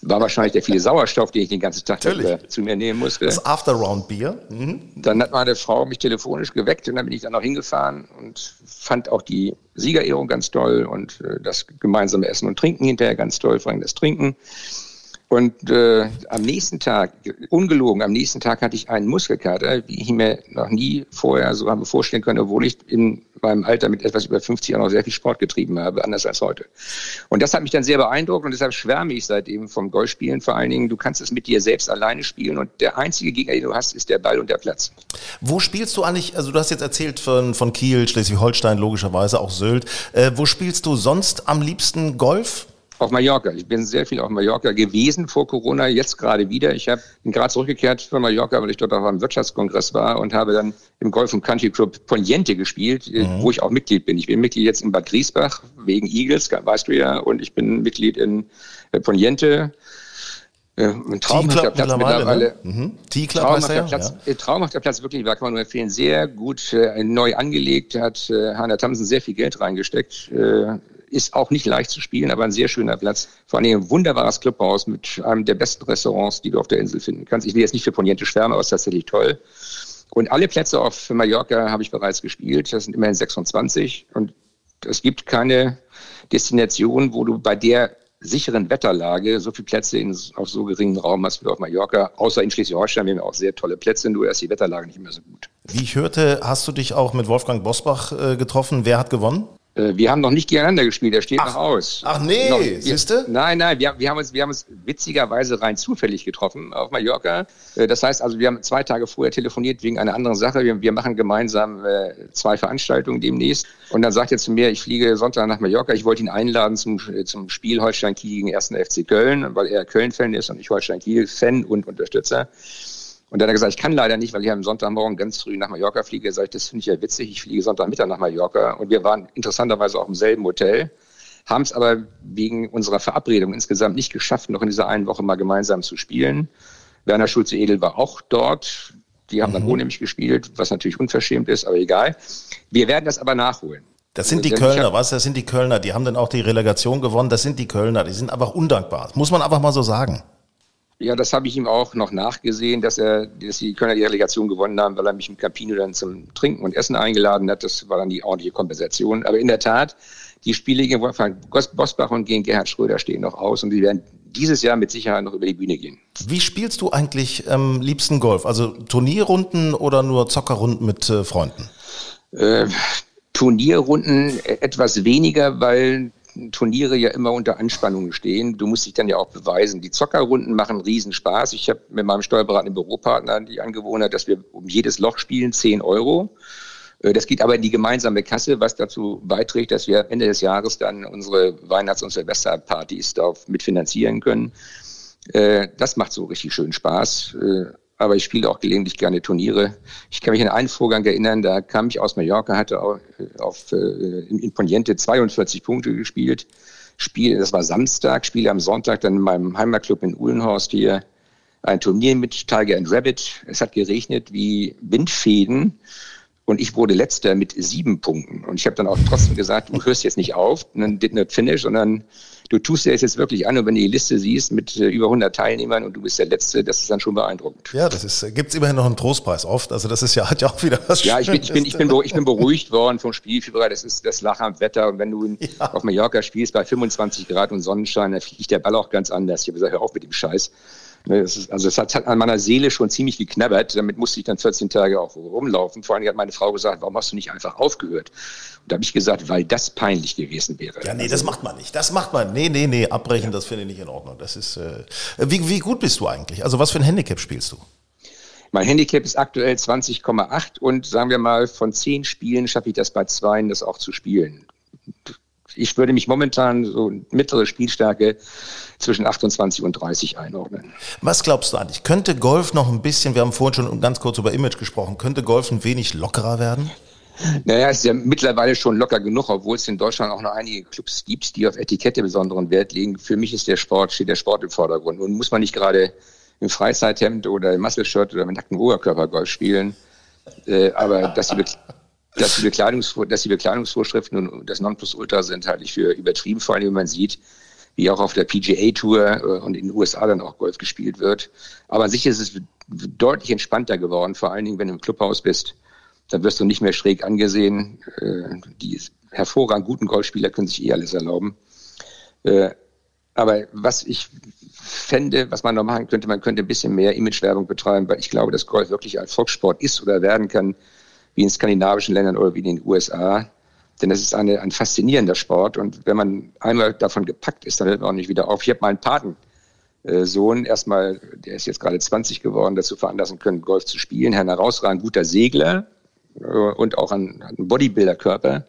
War wahrscheinlich der viele Sauerstoff, den ich den ganzen Tag zu mir nehmen musste. Das After-Round-Bier. Mhm. Dann hat meine Frau mich telefonisch geweckt und dann bin ich dann noch hingefahren und fand auch die Siegerehrung ganz toll und äh, das gemeinsame Essen und Trinken hinterher ganz toll, vor allem das Trinken. Und äh, am nächsten Tag, ungelogen, am nächsten Tag hatte ich einen Muskelkater, wie ich mir noch nie vorher so habe vorstellen können, obwohl ich in meinem Alter mit etwas über 50 Jahren noch sehr viel Sport getrieben habe, anders als heute. Und das hat mich dann sehr beeindruckt und deshalb schwärme ich seitdem vom Golfspielen vor allen Dingen. Du kannst es mit dir selbst alleine spielen und der einzige Gegner, den du hast, ist der Ball und der Platz. Wo spielst du eigentlich, also du hast jetzt erzählt von, von Kiel, Schleswig-Holstein, logischerweise auch Sylt. Äh, wo spielst du sonst am liebsten Golf? Auf Mallorca. Ich bin sehr viel auf Mallorca gewesen vor Corona, jetzt gerade wieder. Ich hab, bin gerade zurückgekehrt von Mallorca, weil ich dort auch am Wirtschaftskongress war und habe dann im Golf und Country Club Poniente gespielt, äh, mhm. wo ich auch Mitglied bin. Ich bin Mitglied jetzt in Bad Griesbach wegen Eagles, weißt du ja, und ich bin Mitglied in äh, Poniente. Äh, ein traumhafter Platz mittlerweile. Ne? Mhm. Traumhafter, Platz, ja. traumhafter Platz, wirklich, kann man nur empfehlen. Sehr gut äh, neu angelegt, hat äh, Hanna Thamsen sehr viel Geld reingesteckt. Äh, ist auch nicht leicht zu spielen, aber ein sehr schöner Platz. Vor allem ein wunderbares Clubhaus mit einem der besten Restaurants, die du auf der Insel finden kannst. Ich will jetzt nicht für Poniente schwärmen, aber es ist tatsächlich toll. Und alle Plätze auf Mallorca habe ich bereits gespielt. Das sind immerhin 26. Und es gibt keine Destination, wo du bei der sicheren Wetterlage so viele Plätze in, auf so geringen Raum hast wie auf Mallorca. Außer in Schleswig-Holstein haben wir auch sehr tolle Plätze, nur ist die Wetterlage nicht mehr so gut. Wie ich hörte, hast du dich auch mit Wolfgang Bosbach äh, getroffen. Wer hat gewonnen? Äh, wir haben noch nicht gegeneinander gespielt, der steht ach, noch aus. Ach nee, siehst du? Nein, nein, wir, wir, haben uns, wir haben uns witzigerweise rein zufällig getroffen auf Mallorca. Äh, das heißt also, wir haben zwei Tage vorher telefoniert wegen einer anderen Sache. Wir, wir machen gemeinsam äh, zwei Veranstaltungen demnächst. Und dann sagt er zu mir, ich fliege Sonntag nach Mallorca. Ich wollte ihn einladen zum, zum Spiel Holstein-Kiel gegen 1. FC Köln, weil er Köln-Fan ist und ich Holstein-Kiel-Fan und Unterstützer. Und dann hat er gesagt, ich kann leider nicht, weil ich am Sonntagmorgen ganz früh nach Mallorca fliege. Er sagt, das finde ich ja witzig. Ich fliege Sonntagmittag nach Mallorca. Und wir waren interessanterweise auch im selben Hotel, haben es aber wegen unserer Verabredung insgesamt nicht geschafft, noch in dieser einen Woche mal gemeinsam zu spielen. Werner Schulze-Edel war auch dort. Die haben mhm. dann ohne mich gespielt, was natürlich unverschämt ist, aber egal. Wir werden das aber nachholen. Das sind die Kölner, was? Das sind die Kölner. Die haben dann auch die Relegation gewonnen. Das sind die Kölner. Die sind einfach undankbar. Das muss man einfach mal so sagen. Ja, das habe ich ihm auch noch nachgesehen, dass er, dass die Kölner die Relegation gewonnen haben, weil er mich im Campino dann zum Trinken und Essen eingeladen hat. Das war dann die ordentliche Kompensation. Aber in der Tat, die Spiele gegen Wolfgang Bosbach und gegen Gerhard Schröder stehen noch aus und die werden dieses Jahr mit Sicherheit noch über die Bühne gehen. Wie spielst du eigentlich am liebsten Golf? Also Turnierrunden oder nur Zockerrunden mit äh, Freunden? Äh, Turnierrunden etwas weniger, weil Turniere ja immer unter Anspannung stehen. Du musst dich dann ja auch beweisen. Die Zockerrunden machen Riesenspaß. Ich habe mit meinem steuerberatenden Büropartner die Angewohnheit, dass wir um jedes Loch spielen 10 Euro. Äh, das geht aber in die gemeinsame Kasse, was dazu beiträgt, dass wir Ende des Jahres dann unsere Weihnachts- und Silvesterpartys darauf mitfinanzieren können. Äh, das macht so richtig schön Spaß. Aber ich spiele auch gelegentlich gerne Turniere. Ich kann mich an einen Vorgang erinnern, da kam ich aus Mallorca, hatte auf, auf in Poniente 42 Punkte gespielt. Spiel, das war Samstag, spiele am Sonntag dann in meinem Heimatclub in Uhlenhorst hier ein Turnier mit Tiger and Rabbit. Es hat geregnet wie Windfäden und ich wurde letzter mit sieben Punkten. Und ich habe dann auch trotzdem gesagt, du hörst jetzt nicht auf, und dann did not finish, sondern du tust dir das jetzt wirklich an und wenn du die Liste siehst mit äh, über 100 Teilnehmern und du bist der Letzte, das ist dann schon beeindruckend. Ja, das ist, gibt es immerhin noch einen Trostpreis oft. Also das ist ja, hat ja auch wieder was Ja, ich bin, ich bin, ich bin, ich bin beruhigt worden vom Spielfieber. Das ist das Lachen am Wetter. Und wenn du ja. auf Mallorca spielst bei 25 Grad und Sonnenschein, dann fliegt der Ball auch ganz anders. Ich habe gesagt, hör auf mit dem Scheiß. Ne, ist, also es hat, hat, an meiner Seele schon ziemlich geknabbert. Damit musste ich dann 14 Tage auch rumlaufen. Vor allem hat meine Frau gesagt, warum hast du nicht einfach aufgehört? Und da habe ich gesagt, weil das peinlich gewesen wäre. Ja, nee, das macht man nicht. Das macht man. Nee, nee, nee, abbrechen, ja. das finde ich nicht in Ordnung. Das ist, äh, wie, wie gut bist du eigentlich? Also was für ein Handicap spielst du? Mein Handicap ist aktuell 20,8 und sagen wir mal, von zehn Spielen schaffe ich das bei zwei, das auch zu spielen ich würde mich momentan so mittlere Spielstärke zwischen 28 und 30 einordnen. Was glaubst du eigentlich? Könnte Golf noch ein bisschen, wir haben vorhin schon ganz kurz über Image gesprochen, könnte Golf ein wenig lockerer werden? Naja, es ist ja mittlerweile schon locker genug, obwohl es in Deutschland auch noch einige Clubs gibt, die auf Etikette besonderen Wert legen. Für mich ist der Sport, steht der Sport im Vordergrund. Und muss man nicht gerade im Freizeithemd oder im Muscle-Shirt oder mit nacktem Oberkörper Golf spielen. Äh, aber dass die, dass die, Bekleidungsvor dass die Bekleidungsvorschriften und das Nonplusultra sind, halte ich für übertrieben, vor allem wenn man sieht, wie auch auf der PGA-Tour äh, und in den USA dann auch Golf gespielt wird. Aber an sich ist es deutlich entspannter geworden, vor allen Dingen, wenn du im Clubhaus bist. Dann wirst du nicht mehr schräg angesehen. Äh, die hervorragend guten Golfspieler können sich eh alles erlauben. Äh, aber was ich fände, was man noch machen könnte, man könnte ein bisschen mehr Imagewerbung betreiben, weil ich glaube, dass Golf wirklich ein Volkssport ist oder werden kann, wie in skandinavischen Ländern oder wie in den USA. Denn es ist eine, ein faszinierender Sport und wenn man einmal davon gepackt ist, dann hört man auch nicht wieder auf. Ich habe meinen Patensohn erstmal, der ist jetzt gerade 20 geworden, dazu veranlassen können, Golf zu spielen. Ein herausragend guter Segler äh, und auch ein, ein Bodybuilder-Körper.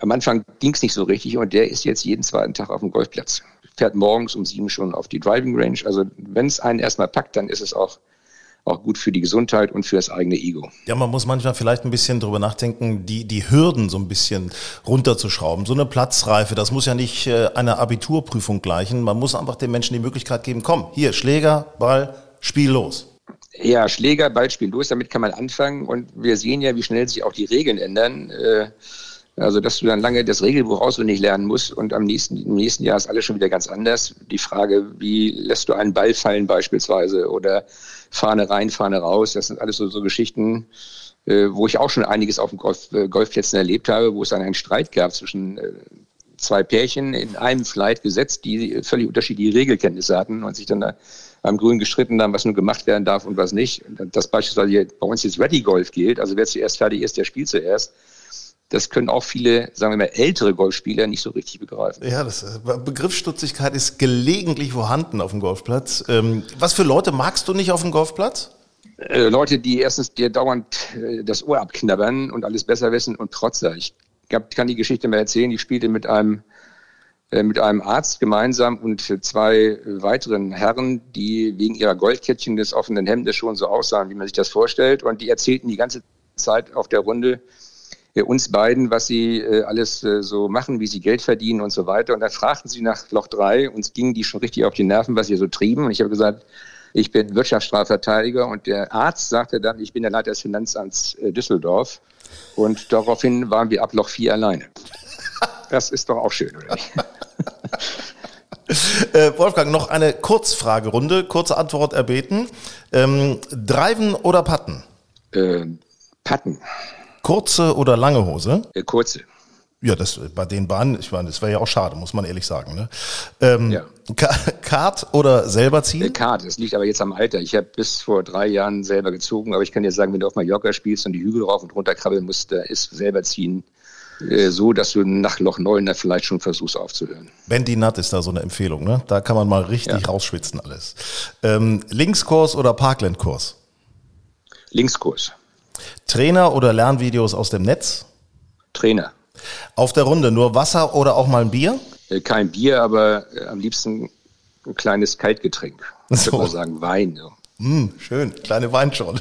Am Anfang ging es nicht so richtig und der ist jetzt jeden zweiten Tag auf dem Golfplatz. Fährt morgens um sieben schon auf die Driving Range. Also wenn es einen erstmal packt, dann ist es auch auch gut für die Gesundheit und für das eigene Ego. Ja, man muss manchmal vielleicht ein bisschen drüber nachdenken, die, die Hürden so ein bisschen runterzuschrauben. So eine Platzreife, das muss ja nicht äh, einer Abiturprüfung gleichen. Man muss einfach den Menschen die Möglichkeit geben, komm, hier, Schläger, Ball, Spiel los. Ja, Schläger, Ball, Spiel los, damit kann man anfangen. Und wir sehen ja, wie schnell sich auch die Regeln ändern. Äh, Also, dass du dann lange das Regelbuch auswendig lernen musst und am nächsten, im nächsten Jahr ist alles schon wieder ganz anders. Die Frage, wie lässt du einen Ball fallen beispielsweise oder Fahne rein, Fahne raus, das sind alles so, so Geschichten, äh, wo ich auch schon einiges auf den Golf, äh, Golfplätzen erlebt habe, wo es dann einen Streit gab zwischen äh, zwei Pärchen in einem Flight gesetzt, die völlig unterschiedliche Regelkenntnisse hatten und sich dann da beim Grün gestritten haben, was nun gemacht werden darf und was nicht. Das beispielsweise bei uns jetzt Ready Golf gilt, also wer zuerst fertig ist, der spielt zuerst das können auch viele, sagen wir mal, ältere Golfspieler nicht so richtig begreifen. Ja, das äh, Begriffsstutzigkeit ist gelegentlich vorhanden auf dem Golfplatz. Ähm, was für Leute magst du nicht auf dem Golfplatz? Äh, Leute, die erstens dir dauernd äh, das Ohr abknabbern und alles besser wissen und Trotzer. Ich kann die Geschichte mal erzählen. Ich spielte mit einem mit einem Arzt gemeinsam und zwei weiteren Herren, die wegen ihrer Goldkettchen des offenen Hemdes schon so aussahen, wie man sich das vorstellt. Und die erzählten die ganze Zeit auf der Runde, uns beiden, was sie äh, alles äh, so machen, wie sie Geld verdienen und so weiter. Und dann fragten sie nach Loch drei, uns gingen die schon richtig auf die Nerven, was sie so trieben. Und ich habe gesagt, ich bin Wirtschaftsstrafverteidiger und der Arzt sagte dann, ich bin der Leiter des Finanzamts Düsseldorf. Und daraufhin waren wir ab Loch vier alleine. Das ist doch auch schön, oder nicht? Äh, Wolfgang, noch eine Kurzfragerunde, kurze Antwort erbeten. Ähm, Driven oder Patten? Äh, Patten. Kurze oder lange Hose? Äh, kurze. Ja, das bei den Bahnen, ich meine, das wäre ja auch schade, muss man ehrlich sagen. Ne? Ähm, ja. Kart oder selber ziehen? Äh, Kart, das liegt aber jetzt am Alter. Ich habe bis vor drei Jahren selber gezogen, aber ich kann dir sagen, wenn du auf Mallorca spielst und die Hügel rauf und runter krabbeln musst, da ist selber ziehen äh, so, dass du nach Loch 9 da vielleicht schon versuchst aufzuhören. Bendy Nut ist da so eine Empfehlung, ne? Da kann man mal richtig ja. rausschwitzen alles. Ähm, Linkskurs oder Parklandkurs? Linkskurs. Trainer oder Lernvideos aus dem Netz? Trainer. Auf der Runde nur Wasser oder auch mal ein Bier? Äh, kein Bier, aber äh, am liebsten ein kleines Kaltgetränk. Ich so. würde mal sagen Wein. So. Mm, schön, kleine Weinschorle.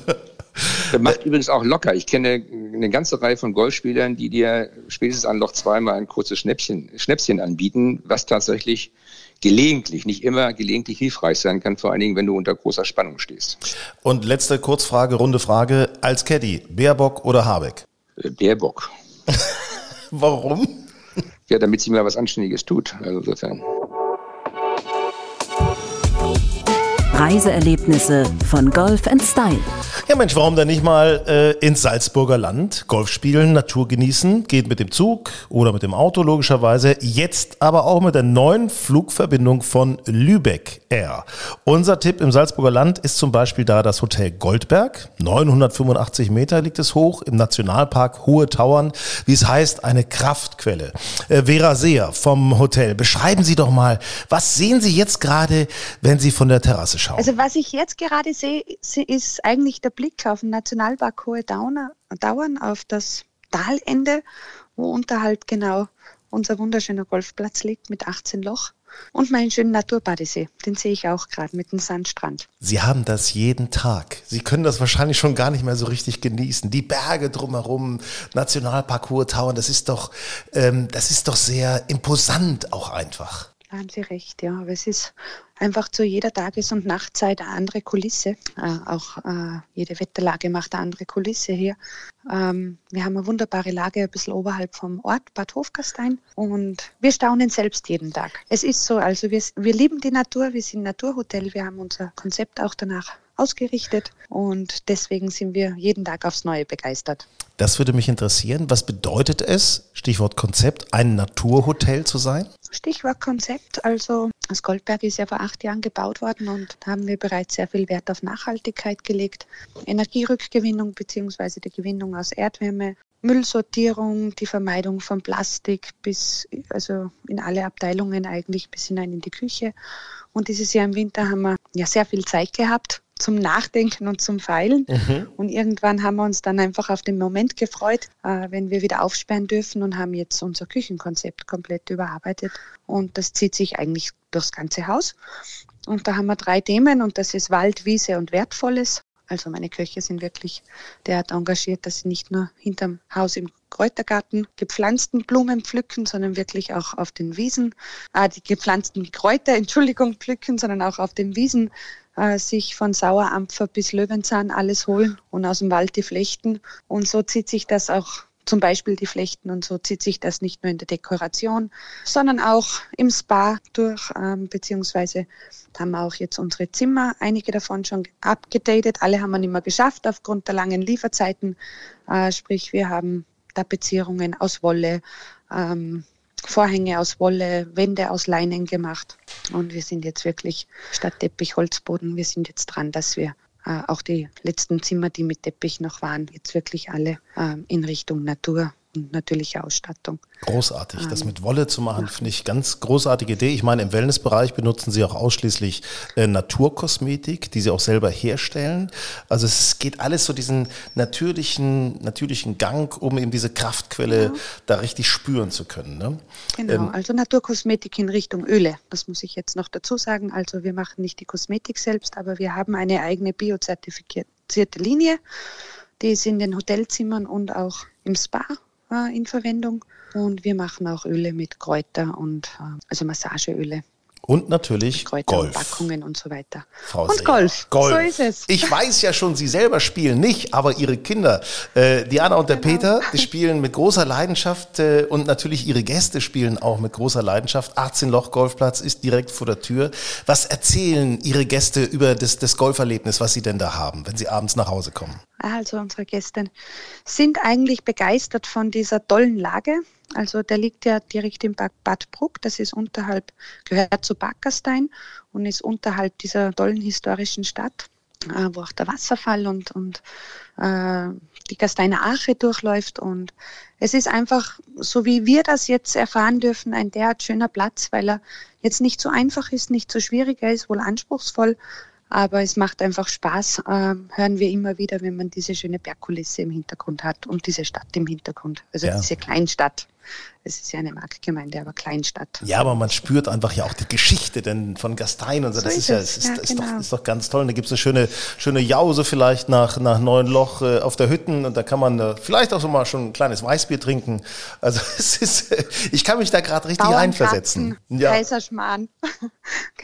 Macht übrigens auch locker. Ich kenne eine ganze Reihe von Golfspielern, die dir spätestens an Loch zweimal ein kurzes Schnäppchen, Schnäpschen anbieten, was tatsächlich gelegentlich, nicht immer, gelegentlich hilfreich sein kann, vor allen Dingen, wenn du unter großer Spannung stehst. Und letzte Kurzfrage, runde Frage. Als Caddy, Baerbock oder Habeck? Äh, Baerbock. Warum? Ja, damit sie mir was Anständiges tut. Also insofern. Reiseerlebnisse von Golf Style. Ja Mensch, warum denn nicht mal äh, ins Salzburger Land Golf spielen, Natur genießen? Geht mit dem Zug oder mit dem Auto logischerweise. Jetzt aber auch mit der neuen Flugverbindung von Lübeck Air. Unser Tipp im Salzburger Land ist zum Beispiel da das Hotel Goldberg. 985 Meter liegt es hoch im Nationalpark Hohe Tauern. Wie es heißt, eine Kraftquelle. Äh, Vera Seer vom Hotel, beschreiben Sie doch mal, was sehen Sie jetzt gerade, wenn Sie von der Terrasse schauen? Also was ich jetzt gerade sehe, ist eigentlich der Blick auf den Nationalpark Hohe Dauern, auf das Talende, wo unterhalb genau unser wunderschöner Golfplatz liegt mit 18 Loch. Und meinen schönen Naturbadesee, den sehe ich auch gerade mit dem Sandstrand. Sie haben das jeden Tag. Sie können das wahrscheinlich schon gar nicht mehr so richtig genießen. Die Berge drumherum, Nationalpark Hohe Tauern, das ist doch, ähm, das ist doch sehr imposant auch einfach. Da haben Sie recht, ja. Aber es ist einfach zu jeder Tages- und Nachtzeit eine andere Kulisse. Äh, auch äh, jede Wetterlage macht eine andere Kulisse hier. Ähm, wir haben eine wunderbare Lage ein bisschen oberhalb vom Ort, Bad Hofgastein. Und wir staunen selbst jeden Tag. Es ist so, also wir, wir lieben die Natur, wir sind Naturhotel, wir haben unser Konzept auch danach ausgerichtet und deswegen sind wir jeden Tag aufs Neue begeistert. Das würde mich interessieren. Was bedeutet es, Stichwort Konzept, ein Naturhotel zu sein? Stichwort Konzept. Also das Goldberg ist ja vor acht Jahren gebaut worden und da haben wir bereits sehr viel Wert auf Nachhaltigkeit gelegt. Energierückgewinnung bzw. die Gewinnung aus Erdwärme, Müllsortierung, die Vermeidung von Plastik bis also in alle Abteilungen eigentlich bis hinein in die Küche. Und dieses Jahr im Winter haben wir ja sehr viel Zeit gehabt zum Nachdenken und zum Feilen. Mhm. Und irgendwann haben wir uns dann einfach auf den Moment gefreut, äh, wenn wir wieder aufsperren dürfen und haben jetzt unser Küchenkonzept komplett überarbeitet. Und das zieht sich eigentlich durchs ganze Haus. Und da haben wir drei Themen und das ist Wald, Wiese und Wertvolles. Also meine Köche sind wirklich derart engagiert, dass sie nicht nur hinterm Haus im Kräutergarten gepflanzten Blumen pflücken, sondern wirklich auch auf den Wiesen, äh, die gepflanzten Kräuter, Entschuldigung, pflücken, sondern auch auf den Wiesen äh, sich von Sauerampfer bis Löwenzahn alles holen und aus dem Wald die flechten. Und so zieht sich das auch zum Beispiel die Flechten und so zieht sich das nicht nur in der Dekoration, sondern auch im Spa durch, ähm, beziehungsweise haben wir auch jetzt unsere Zimmer, einige davon schon abgedatet. Alle haben wir nicht mehr geschafft aufgrund der langen Lieferzeiten. Äh, sprich, wir haben Tapezierungen aus Wolle, ähm, Vorhänge aus Wolle, Wände aus Leinen gemacht. Und wir sind jetzt wirklich statt Teppich Holzboden, wir sind jetzt dran, dass wir äh, auch die letzten Zimmer, die mit Teppich noch waren, jetzt wirklich alle äh, in Richtung Natur und natürliche Ausstattung. Großartig. Das ähm, mit Wolle zu machen, finde ich ganz großartige Idee. Ich meine, im Wellnessbereich benutzen Sie auch ausschließlich äh, Naturkosmetik, die Sie auch selber herstellen. Also es geht alles so diesen natürlichen, natürlichen Gang, um eben diese Kraftquelle ja. da richtig spüren zu können. Ne? Genau, ähm, also Naturkosmetik in Richtung Öle. Das muss ich jetzt noch dazu sagen. Also wir machen nicht die Kosmetik selbst, aber wir haben eine eigene biozertifizierte Linie. Die ist in den Hotelzimmern und auch im Spa in Verwendung. Und wir machen auch Öle mit Kräuter und äh, also Massageöle. Und natürlich Kräuter Golf. Und und so weiter. Frau und Seher. Golf. Golf. So ist es. Ich weiß ja schon, Sie selber spielen nicht, aber Ihre Kinder, äh, Diana und der genau. Peter, die spielen mit großer Leidenschaft äh, und natürlich Ihre Gäste spielen auch mit großer Leidenschaft. 18 Loch Golfplatz ist direkt vor der Tür. Was erzählen Ihre Gäste über das, das Golferlebnis, was Sie denn da haben, wenn Sie abends nach Hause kommen? Also unsere Gäste sind eigentlich begeistert von dieser tollen Lage. Also der liegt ja direkt im Bad Bruck, das ist unterhalb, gehört zu Backerstein und ist unterhalb dieser tollen historischen Stadt, äh, wo auch der Wasserfall und, und äh, die Gasteiner Ache durchläuft. Und es ist einfach, so wie wir das jetzt erfahren dürfen, ein derart schöner Platz, weil er jetzt nicht so einfach ist, nicht so schwierig, er ist wohl anspruchsvoll, aber es macht einfach Spaß, äh, hören wir immer wieder, wenn man diese schöne Bergkulisse im Hintergrund hat und diese Stadt im Hintergrund, also ja. diese Kleinstadt. Es ist ja eine Marktgemeinde, aber Kleinstadt. Ja, aber man spürt einfach ja auch die Geschichte denn von Gastein und so. so das ist, ja, es ist, ja, ist, genau. doch, ist doch ganz toll. Und da gibt es eine schöne, schöne Jause vielleicht nach, nach Neuenloch äh, auf der Hütten und da kann man äh, vielleicht auch so mal schon ein kleines Weißbier trinken. Also es ist, äh, ich kann mich da gerade richtig einversetzen. Ja. Kaiserschmarrn.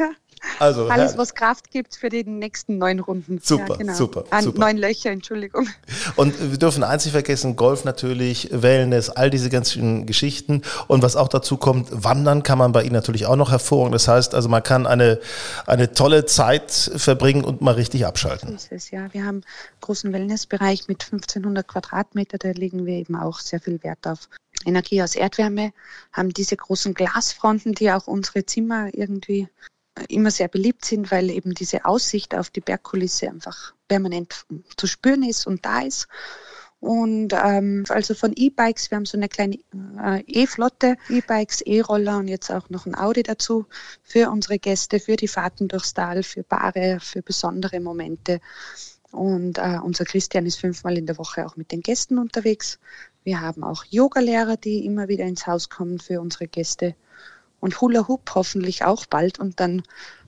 Also, Alles, was Kraft gibt für die nächsten neun Runden. Super, ja, genau. super, An super. Neun Löcher, Entschuldigung. Und wir dürfen eins nicht vergessen, Golf natürlich, Wellness, all diese ganzen Geschichten. Und was auch dazu kommt, Wandern kann man bei Ihnen natürlich auch noch hervorragend. Das heißt also, man kann eine, eine tolle Zeit verbringen und mal richtig abschalten. So ist es, ja. Wir haben einen großen Wellnessbereich mit 1500 Quadratmeter, da legen wir eben auch sehr viel Wert auf Energie aus Erdwärme, haben diese großen Glasfronten, die auch unsere Zimmer irgendwie immer sehr beliebt sind, weil eben diese Aussicht auf die Bergkulisse einfach permanent zu spüren ist und da ist. Und ähm, also von E-Bikes, wir haben so eine kleine äh, E-Flotte, E-Bikes, E-Roller und jetzt auch noch ein Audi dazu für unsere Gäste, für die Fahrten durchs Tal, für Paare, für besondere Momente. Und äh, unser Christian ist fünfmal in der Woche auch mit den Gästen unterwegs. Wir haben auch Yogalehrer, die immer wieder ins Haus kommen für unsere Gäste und Hula Hoop hoffentlich auch bald und dann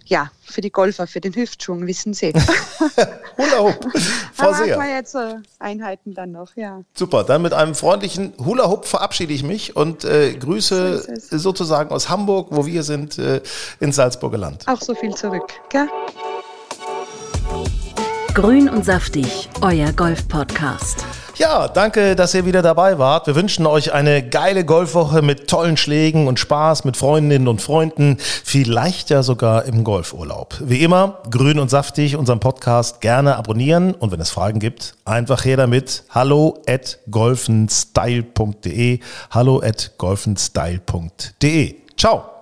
ja, für die Golfer, für den Hüftschwung, wissen Sie. Hula Hoop. Frau da machen wir jetzt äh, Einheiten dann noch, ja. Super, dann mit einem freundlichen Hula Hoop verabschiede ich mich und äh, grüße so sozusagen aus Hamburg, wo wir sind, äh, ins Salzburger Land. Auch so viel zurück, gell? Grün und saftig, euer Golf-Podcast. Ja, danke, dass ihr wieder dabei wart. Wir wünschen euch eine geile Golfwoche mit tollen Schlägen und Spaß mit Freundinnen und Freunden, vielleicht ja sogar im Golfurlaub. Wie immer, grün und saftig, unseren Podcast gerne abonnieren und wenn es Fragen gibt, einfach her damit. Hallo at golfenstyle.de. Hallo at golfenstyle.de. Ciao.